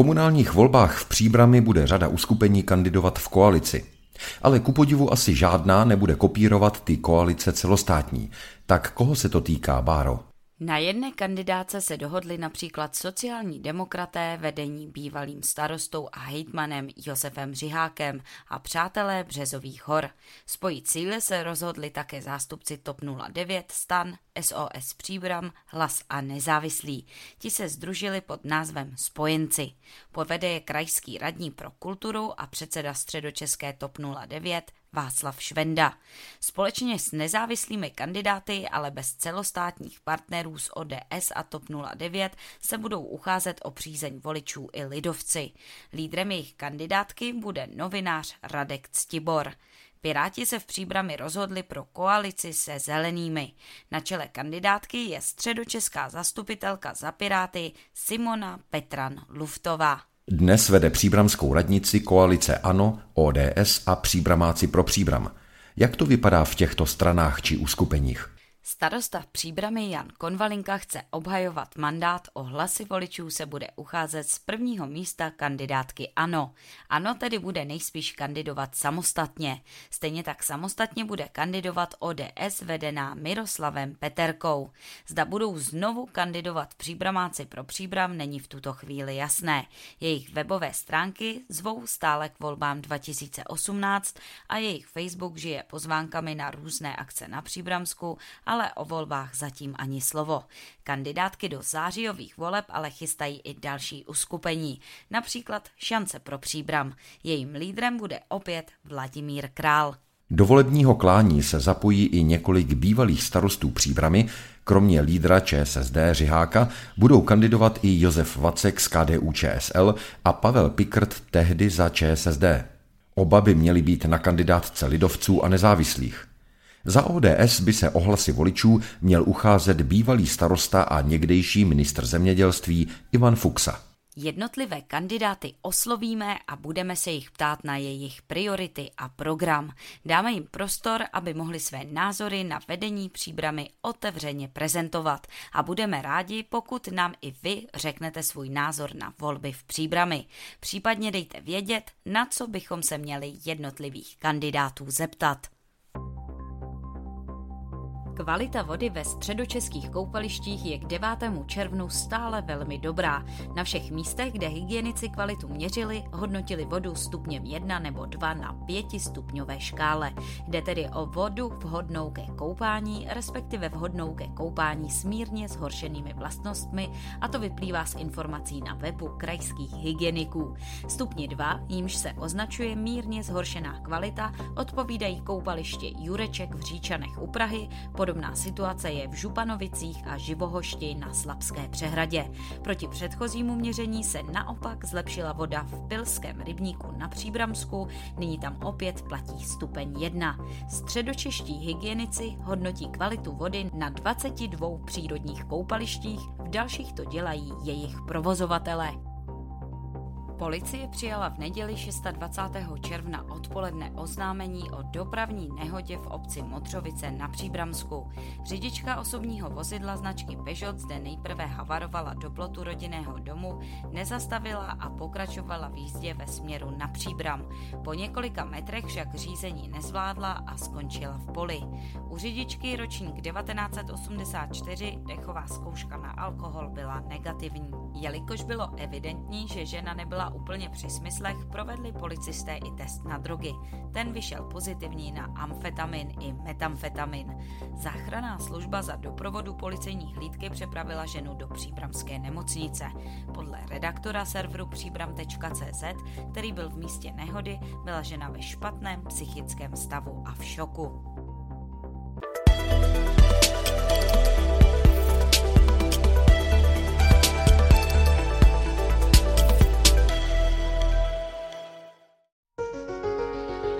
Komunálních volbách v Příbrami bude řada uskupení kandidovat v koalici. Ale ku podivu asi žádná nebude kopírovat ty koalice celostátní. Tak koho se to týká, Báro? Na jedné kandidáce se dohodli například sociální demokraté vedení bývalým starostou a hejtmanem Josefem Řihákem a přátelé Březových hor. Spojit síly se rozhodli také zástupci TOP 09, STAN, SOS Příbram, Hlas a Nezávislí. Ti se združili pod názvem Spojenci. Povede je krajský radní pro kulturu a předseda středočeské TOP 09 Václav Švenda. Společně s nezávislými kandidáty, ale bez celostátních partnerů z ODS a TOP 09 se budou ucházet o přízeň voličů i lidovci. Lídrem jejich kandidátky bude novinář Radek Ctibor. Piráti se v příbrami rozhodli pro koalici se zelenými. Na čele kandidátky je středočeská zastupitelka za Piráty Simona Petran Luftová. Dnes vede příbramskou radnici koalice ANO, ODS a příbramáci pro příbram. Jak to vypadá v těchto stranách či uskupeních? Starosta v Příbrami Jan Konvalinka chce obhajovat mandát, o hlasy voličů se bude ucházet z prvního místa kandidátky ANO. ANO tedy bude nejspíš kandidovat samostatně. Stejně tak samostatně bude kandidovat ODS vedená Miroslavem Peterkou. Zda budou znovu kandidovat Příbramáci pro Příbram není v tuto chvíli jasné. Jejich webové stránky zvou stále k volbám 2018 a jejich Facebook žije pozvánkami na různé akce na Příbramsku, ale o volbách zatím ani slovo. Kandidátky do zářijových voleb ale chystají i další uskupení, například Šance pro příbram. Jejím lídrem bude opět Vladimír Král. Do volebního klání se zapojí i několik bývalých starostů příbramy, kromě lídra ČSSD Řiháka budou kandidovat i Josef Vacek z KDU ČSL a Pavel Pikrt tehdy za ČSSD. Oba by měli být na kandidátce lidovců a nezávislých. Za ODS by se ohlasy voličů měl ucházet bývalý starosta a někdejší ministr zemědělství Ivan Fuxa. Jednotlivé kandidáty oslovíme a budeme se jich ptát na jejich priority a program. Dáme jim prostor, aby mohli své názory na vedení příbramy otevřeně prezentovat a budeme rádi, pokud nám i vy řeknete svůj názor na volby v příbrami. Případně dejte vědět, na co bychom se měli jednotlivých kandidátů zeptat. Kvalita vody ve středočeských koupalištích je k 9. červnu stále velmi dobrá. Na všech místech, kde hygienici kvalitu měřili, hodnotili vodu stupněm 1 nebo 2 na 5 stupňové škále. Jde tedy o vodu vhodnou ke koupání, respektive vhodnou ke koupání s mírně zhoršenými vlastnostmi, a to vyplývá z informací na webu krajských hygieniků. Stupně 2, jímž se označuje mírně zhoršená kvalita, odpovídají koupaliště Jureček v Říčanech u Prahy, pod Podobná situace je v Županovicích a Živohošti na Slabské přehradě. Proti předchozímu měření se naopak zlepšila voda v Pilském rybníku na Příbramsku, nyní tam opět platí stupeň 1. Středočeští hygienici hodnotí kvalitu vody na 22 přírodních koupalištích, v dalších to dělají jejich provozovatelé. Policie přijala v neděli 26. června odpoledne oznámení o dopravní nehodě v obci Modřovice na Příbramsku. Řidička osobního vozidla značky Peugeot zde nejprve havarovala do plotu rodinného domu, nezastavila a pokračovala v jízdě ve směru na Příbram. Po několika metrech však řízení nezvládla a skončila v poli. U řidičky ročník 1984 dechová zkouška na alkohol byla negativní. Jelikož bylo evidentní, že žena nebyla úplně při smyslech, provedli policisté i test na drogy. Ten vyšel pozitivní na amfetamin i metamfetamin. Záchranná služba za doprovodu policejní hlídky přepravila ženu do příbramské nemocnice. Podle redaktora serveru příbram.cz, který byl v místě nehody, byla žena ve špatném psychickém stavu a v šoku.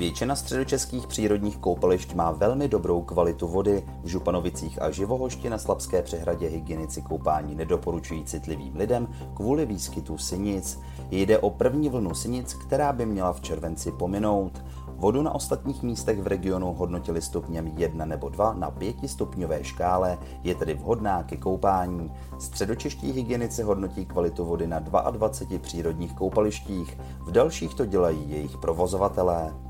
Většina středočeských přírodních koupališť má velmi dobrou kvalitu vody. V Županovicích a Živohošti na Slabské přehradě hygienici koupání nedoporučují citlivým lidem kvůli výskytu sinic. Jde o první vlnu sinic, která by měla v červenci pominout. Vodu na ostatních místech v regionu hodnotili stupněm 1 nebo 2 na 5 stupňové škále, je tedy vhodná ke koupání. Středočeští hygienici hodnotí kvalitu vody na 22 přírodních koupalištích, v dalších to dělají jejich provozovatelé.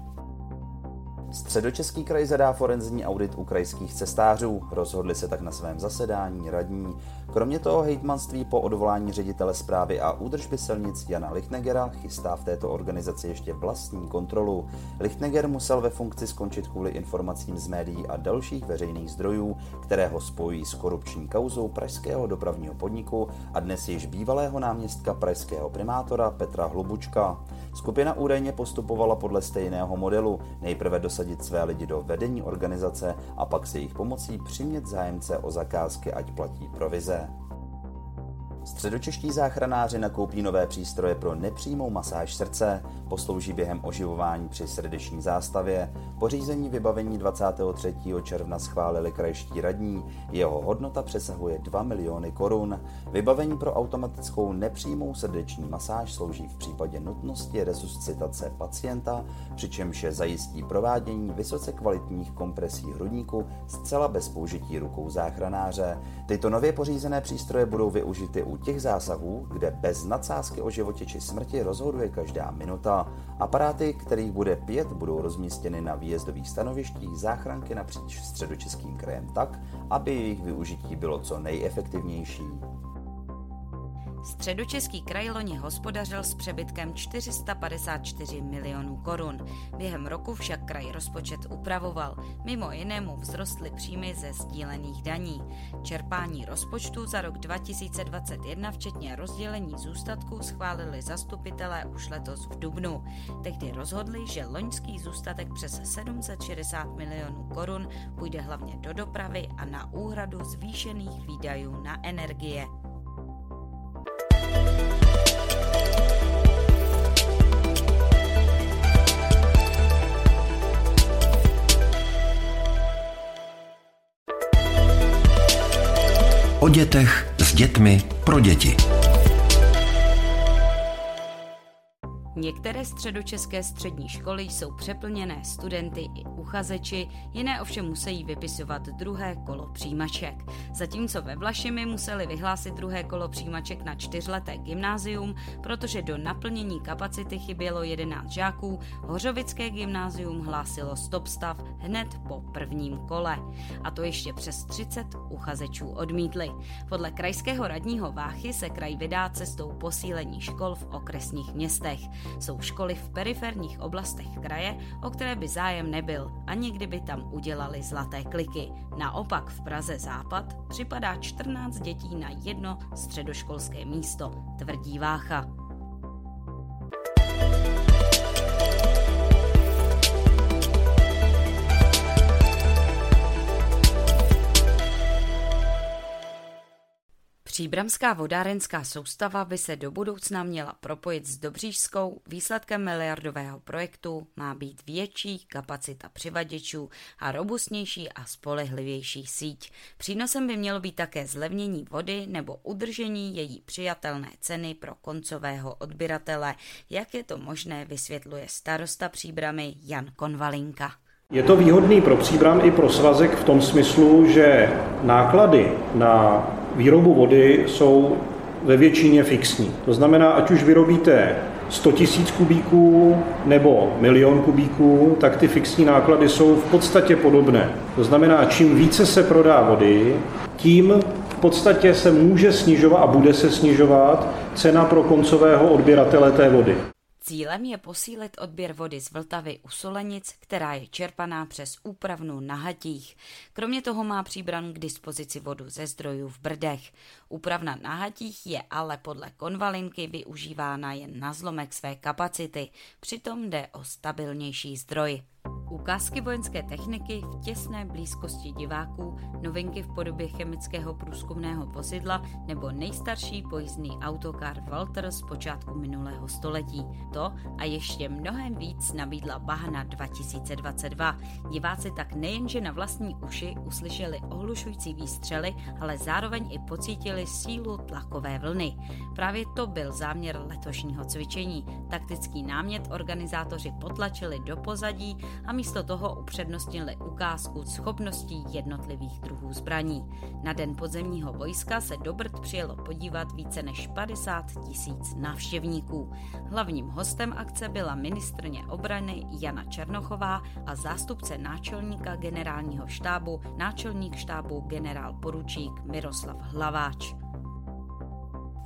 Středočeský kraj zadá forenzní audit u krajských cestářů. Rozhodli se tak na svém zasedání radní. Kromě toho hejtmanství po odvolání ředitele zprávy a údržby silnic Jana Lichtnegera chystá v této organizaci ještě vlastní kontrolu. Lichtneger musel ve funkci skončit kvůli informacím z médií a dalších veřejných zdrojů, které ho spojí s korupční kauzou pražského dopravního podniku a dnes již bývalého náměstka pražského primátora Petra Hlubučka. Skupina údajně postupovala podle stejného modelu, nejprve dosadit své lidi do vedení organizace a pak se jejich pomocí přimět zájemce o zakázky, ať platí provize. Středočeští záchranáři nakoupí nové přístroje pro nepřímou masáž srdce, poslouží během oživování při srdeční zástavě. Pořízení vybavení 23. června schválili krajští radní, jeho hodnota přesahuje 2 miliony korun. Vybavení pro automatickou nepřímou srdeční masáž slouží v případě nutnosti resuscitace pacienta, přičemž je zajistí provádění vysoce kvalitních kompresí hrudníku zcela bez použití rukou záchranáře. Tyto nově pořízené přístroje budou využity u těch zásahů, kde bez nadsázky o životě či smrti rozhoduje každá minuta. Aparáty, kterých bude pět, budou rozmístěny na výjezdových stanovištích záchranky napříč středočeským krajem tak, aby jejich využití bylo co nejefektivnější. Středočeský kraj loni hospodařil s přebytkem 454 milionů korun. Během roku však kraj rozpočet upravoval. Mimo jinému vzrostly příjmy ze sdílených daní. Čerpání rozpočtu za rok 2021 včetně rozdělení zůstatků schválili zastupitelé už letos v Dubnu. Tehdy rozhodli, že loňský zůstatek přes 760 milionů korun půjde hlavně do dopravy a na úhradu zvýšených výdajů na energie. O dětech s dětmi pro děti. Některé středočeské střední školy jsou přeplněné studenty i uchazeči, jiné ovšem musí vypisovat druhé kolo přijímaček. Zatímco ve Vlašimi museli vyhlásit druhé kolo přijímaček na čtyřleté gymnázium, protože do naplnění kapacity chybělo 11 žáků, Hořovické gymnázium hlásilo stop stav hned po prvním kole. A to ještě přes 30 uchazečů odmítli. Podle krajského radního Váchy se kraj vydá cestou posílení škol v okresních městech. Jsou školy v periferních oblastech kraje, o které by zájem nebyl, ani kdyby tam udělali zlaté kliky. Naopak v Praze Západ připadá 14 dětí na jedno středoškolské místo, tvrdí Vácha. Příbramská vodárenská soustava by se do budoucna měla propojit s Dobřížskou. Výsledkem miliardového projektu má být větší kapacita přivaděčů a robustnější a spolehlivější síť. Přínosem by mělo být také zlevnění vody nebo udržení její přijatelné ceny pro koncového odběratele. Jak je to možné, vysvětluje starosta Příbramy Jan Konvalinka. Je to výhodný pro Příbram i pro svazek v tom smyslu, že náklady na výrobu vody jsou ve většině fixní. To znamená, ať už vyrobíte 100 000 kubíků nebo milion kubíků, tak ty fixní náklady jsou v podstatě podobné. To znamená, čím více se prodá vody, tím v podstatě se může snižovat a bude se snižovat cena pro koncového odběratele té vody. Cílem je posílit odběr vody z Vltavy u Solenic, která je čerpaná přes úpravnu na Hatích. Kromě toho má příbran k dispozici vodu ze zdrojů v Brdech. Úpravna na Hatích je ale podle konvalinky využívána jen na zlomek své kapacity, přitom jde o stabilnější zdroj. Ukázky vojenské techniky v těsné blízkosti diváků, novinky v podobě chemického průzkumného vozidla nebo nejstarší pojízdný autokar Walter z počátku minulého století. To a ještě mnohem víc nabídla Bahna 2022. Diváci tak nejenže na vlastní uši uslyšeli ohlušující výstřely, ale zároveň i pocítili sílu tlakové vlny. Právě to byl záměr letošního cvičení. Taktický námět organizátoři potlačili do pozadí a místo toho upřednostnili ukázku schopností jednotlivých druhů zbraní. Na den podzemního vojska se do Brd přijelo podívat více než 50 tisíc návštěvníků. Hlavním hostem akce byla ministrně obrany Jana Černochová a zástupce náčelníka generálního štábu, náčelník štábu generál poručík Miroslav Hlaváč.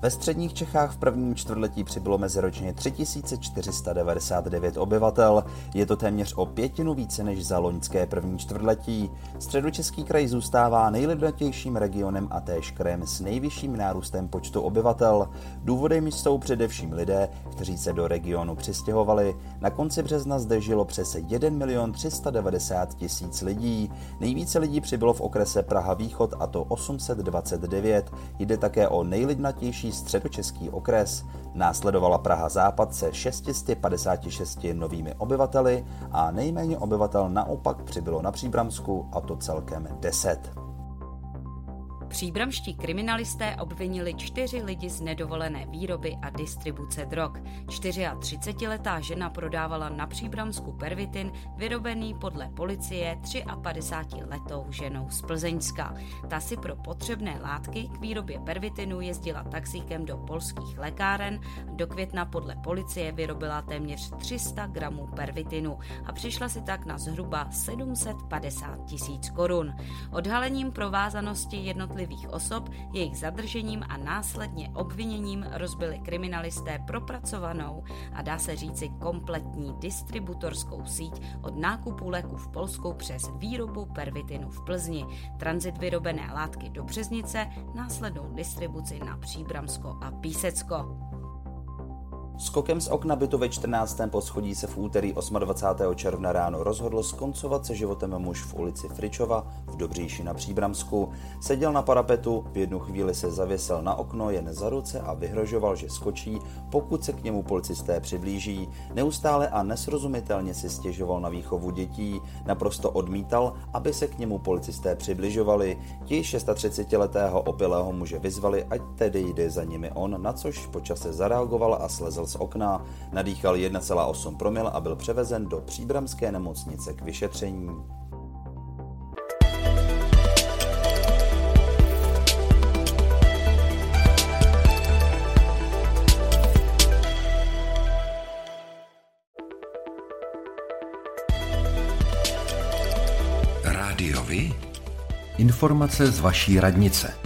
Ve středních Čechách v prvním čtvrtletí přibylo meziročně 3499 obyvatel. Je to téměř o pětinu více než za loňské první čtvrtletí. Středočeský kraj zůstává nejlidnatějším regionem a též krajem s nejvyšším nárůstem počtu obyvatel. Důvodem jsou především lidé, kteří se do regionu přistěhovali. Na konci března zde žilo přes 1 milion 390 tisíc lidí. Nejvíce lidí přibylo v okrese Praha Východ a to 829. Jde také o nejlidnatější středočeský okres, následovala Praha Západ se 656 novými obyvateli a nejméně obyvatel naopak přibylo na Příbramsku a to celkem 10. Příbramští kriminalisté obvinili čtyři lidi z nedovolené výroby a distribuce drog. 34-letá žena prodávala na Příbramsku pervitin, vyrobený podle policie 53-letou ženou z Plzeňska. Ta si pro potřebné látky k výrobě pervitinu jezdila taxíkem do polských lékáren. Do května podle policie vyrobila téměř 300 gramů pervitinu a přišla si tak na zhruba 750 tisíc korun. Odhalením provázanosti jednotlivých jednotlivých osob, jejich zadržením a následně obviněním rozbili kriminalisté propracovanou a dá se říci kompletní distributorskou síť od nákupu léku v Polsku přes výrobu pervitinu v Plzni, tranzit vyrobené látky do Březnice, následnou distribuci na Příbramsko a Písecko. Skokem z okna bytu ve 14. poschodí se v úterý 28. června ráno rozhodl skoncovat se životem muž v ulici Fričova v Dobříši na Příbramsku. Seděl na parapetu, v jednu chvíli se zavěsel na okno jen za ruce a vyhrožoval, že skočí, pokud se k němu policisté přiblíží. Neustále a nesrozumitelně si stěžoval na výchovu dětí, naprosto odmítal, aby se k němu policisté přibližovali. Ti 36-letého opilého muže vyzvali, ať tedy jde za nimi on, na což počase zareagoval a slezl vylezl z okna, nadýchal 1,8 promil a byl převezen do příbramské nemocnice k vyšetření. Informace z vaší radnice.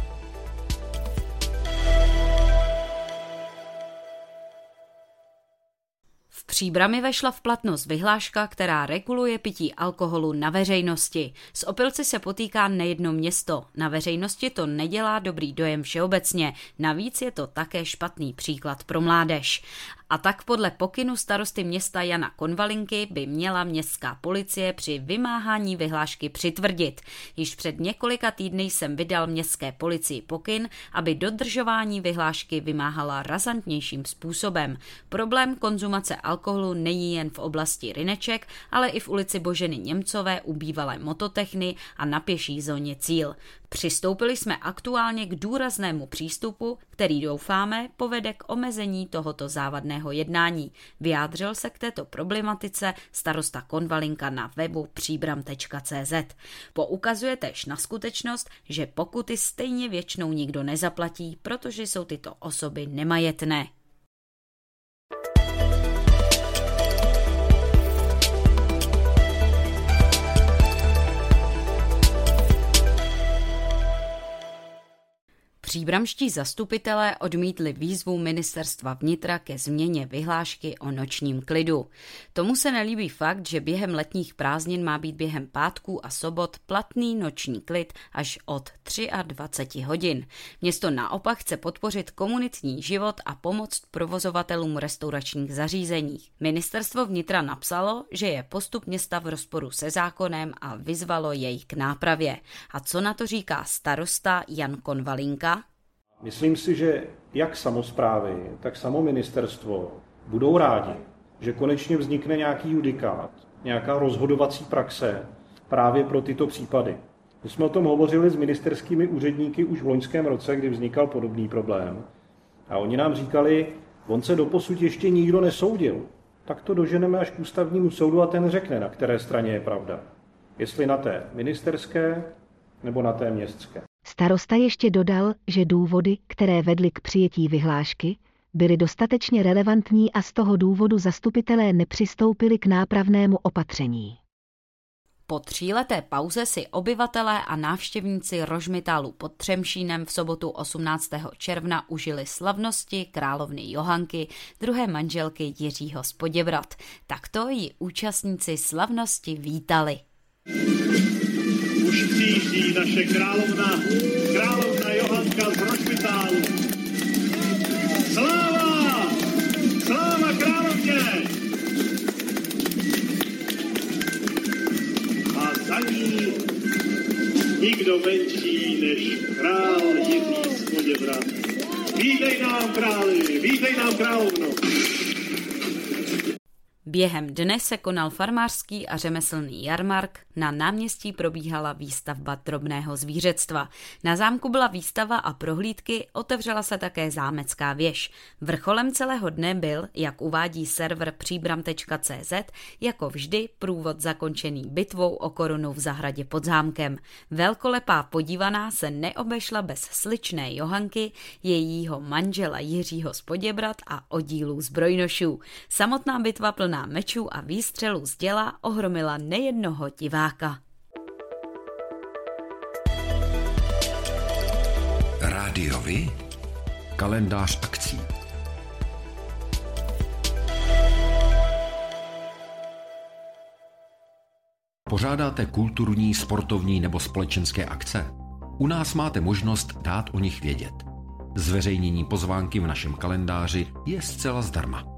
Příbrami vešla v platnost vyhláška, která reguluje pití alkoholu na veřejnosti. S opilci se potýká nejedno město. Na veřejnosti to nedělá dobrý dojem všeobecně. Navíc je to také špatný příklad pro mládež. A tak podle pokynu starosty města Jana Konvalinky by měla městská policie při vymáhání vyhlášky přitvrdit. Již před několika týdny jsem vydal městské policii pokyn, aby dodržování vyhlášky vymáhala razantnějším způsobem. Problém konzumace alkoholu není jen v oblasti Rineček, ale i v ulici Boženy Němcové u bývalé mototechny a na pěší zóně Cíl. Přistoupili jsme aktuálně k důraznému přístupu, který doufáme povede k omezení tohoto závadného jednání. Vyjádřil se k této problematice starosta Konvalinka na webu příbram.cz. Poukazuje tež na skutečnost, že pokuty stejně většinou nikdo nezaplatí, protože jsou tyto osoby nemajetné. Příbramští zastupitelé odmítli výzvu ministerstva vnitra ke změně vyhlášky o nočním klidu. Tomu se nelíbí fakt, že během letních prázdnin má být během pátků a sobot platný noční klid až od 23 hodin. Město naopak chce podpořit komunitní život a pomoct provozovatelům restauračních zařízení. Ministerstvo vnitra napsalo, že je postup města v rozporu se zákonem a vyzvalo jej k nápravě. A co na to říká starosta Jan Konvalinka? Myslím si, že jak samozprávy, tak samo ministerstvo budou rádi, že konečně vznikne nějaký judikát, nějaká rozhodovací praxe právě pro tyto případy. My jsme o tom hovořili s ministerskými úředníky už v loňském roce, kdy vznikal podobný problém. A oni nám říkali, on se doposud ještě nikdo nesoudil. Tak to doženeme až k ústavnímu soudu a ten řekne, na které straně je pravda. Jestli na té ministerské nebo na té městské. Starosta ještě dodal, že důvody, které vedly k přijetí vyhlášky, byly dostatečně relevantní a z toho důvodu zastupitelé nepřistoupili k nápravnému opatření. Po tříleté pauze si obyvatelé a návštěvníci Rožmitálu pod Třemšínem v sobotu 18. června užili slavnosti královny Johanky, druhé manželky Jiřího z Poděbrat. Takto ji účastníci slavnosti vítali. Přijíždí naše královna, královna Johanka z Rožmitálu. Sláva! Sláva královně! za ní nikdo menší než král Jiří z Poděbra. Vítej nám, králi, vítej nám, královno. Během dne se konal farmářský a řemeslný jarmark, na náměstí probíhala výstavba drobného zvířectva. Na zámku byla výstava a prohlídky, otevřela se také zámecká věž. Vrcholem celého dne byl, jak uvádí server příbram.cz, jako vždy průvod zakončený bitvou o korunu v zahradě pod zámkem. Velkolepá podívaná se neobešla bez sličné Johanky, jejího manžela Jiřího z Poděbrat a oddílů zbrojnošů. Samotná bitva plná mečů a výstřelů z děla ohromila nejednoho diváka. Rádiovi? Kalendář akcí. Pořádáte kulturní, sportovní nebo společenské akce? U nás máte možnost dát o nich vědět. Zveřejnění pozvánky v našem kalendáři je zcela zdarma.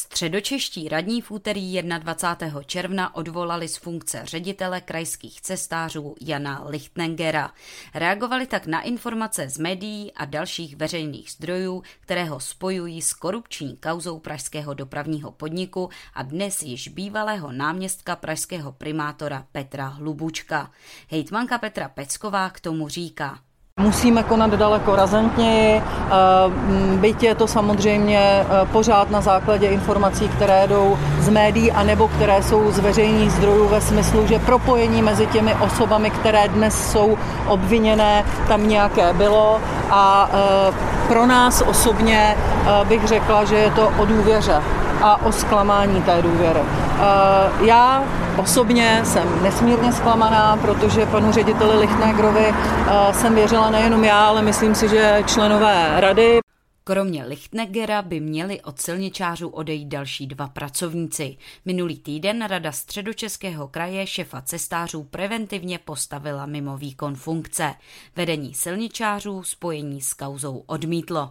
Středočeští radní v úterý 21. června odvolali z funkce ředitele krajských cestářů Jana Lichtnengera. Reagovali tak na informace z médií a dalších veřejných zdrojů, které ho spojují s korupční kauzou pražského dopravního podniku a dnes již bývalého náměstka pražského primátora Petra Hlubučka. Hejtmanka Petra Pecková k tomu říká. Musíme konat daleko razantněji, eh, byť je to samozřejmě eh, pořád na základě informací, které jdou z médií a nebo které jsou z veřejných zdrojů ve smyslu, že propojení mezi těmi osobami, které dnes jsou obviněné, tam nějaké bylo. A eh, pro nás osobně bych řekla, že je to o důvěře a o zklamání té důvěry. Já Osobně jsem nesmírně zklamaná, protože panu řediteli Lichtnegrovi eh, jsem věřila nejenom já, ale myslím si, že členové rady. Kromě Lichtnegera by měli od silničářů odejít další dva pracovníci. Minulý týden Rada středočeského kraje šefa cestářů preventivně postavila mimo výkon funkce. Vedení silničářů spojení s kauzou odmítlo.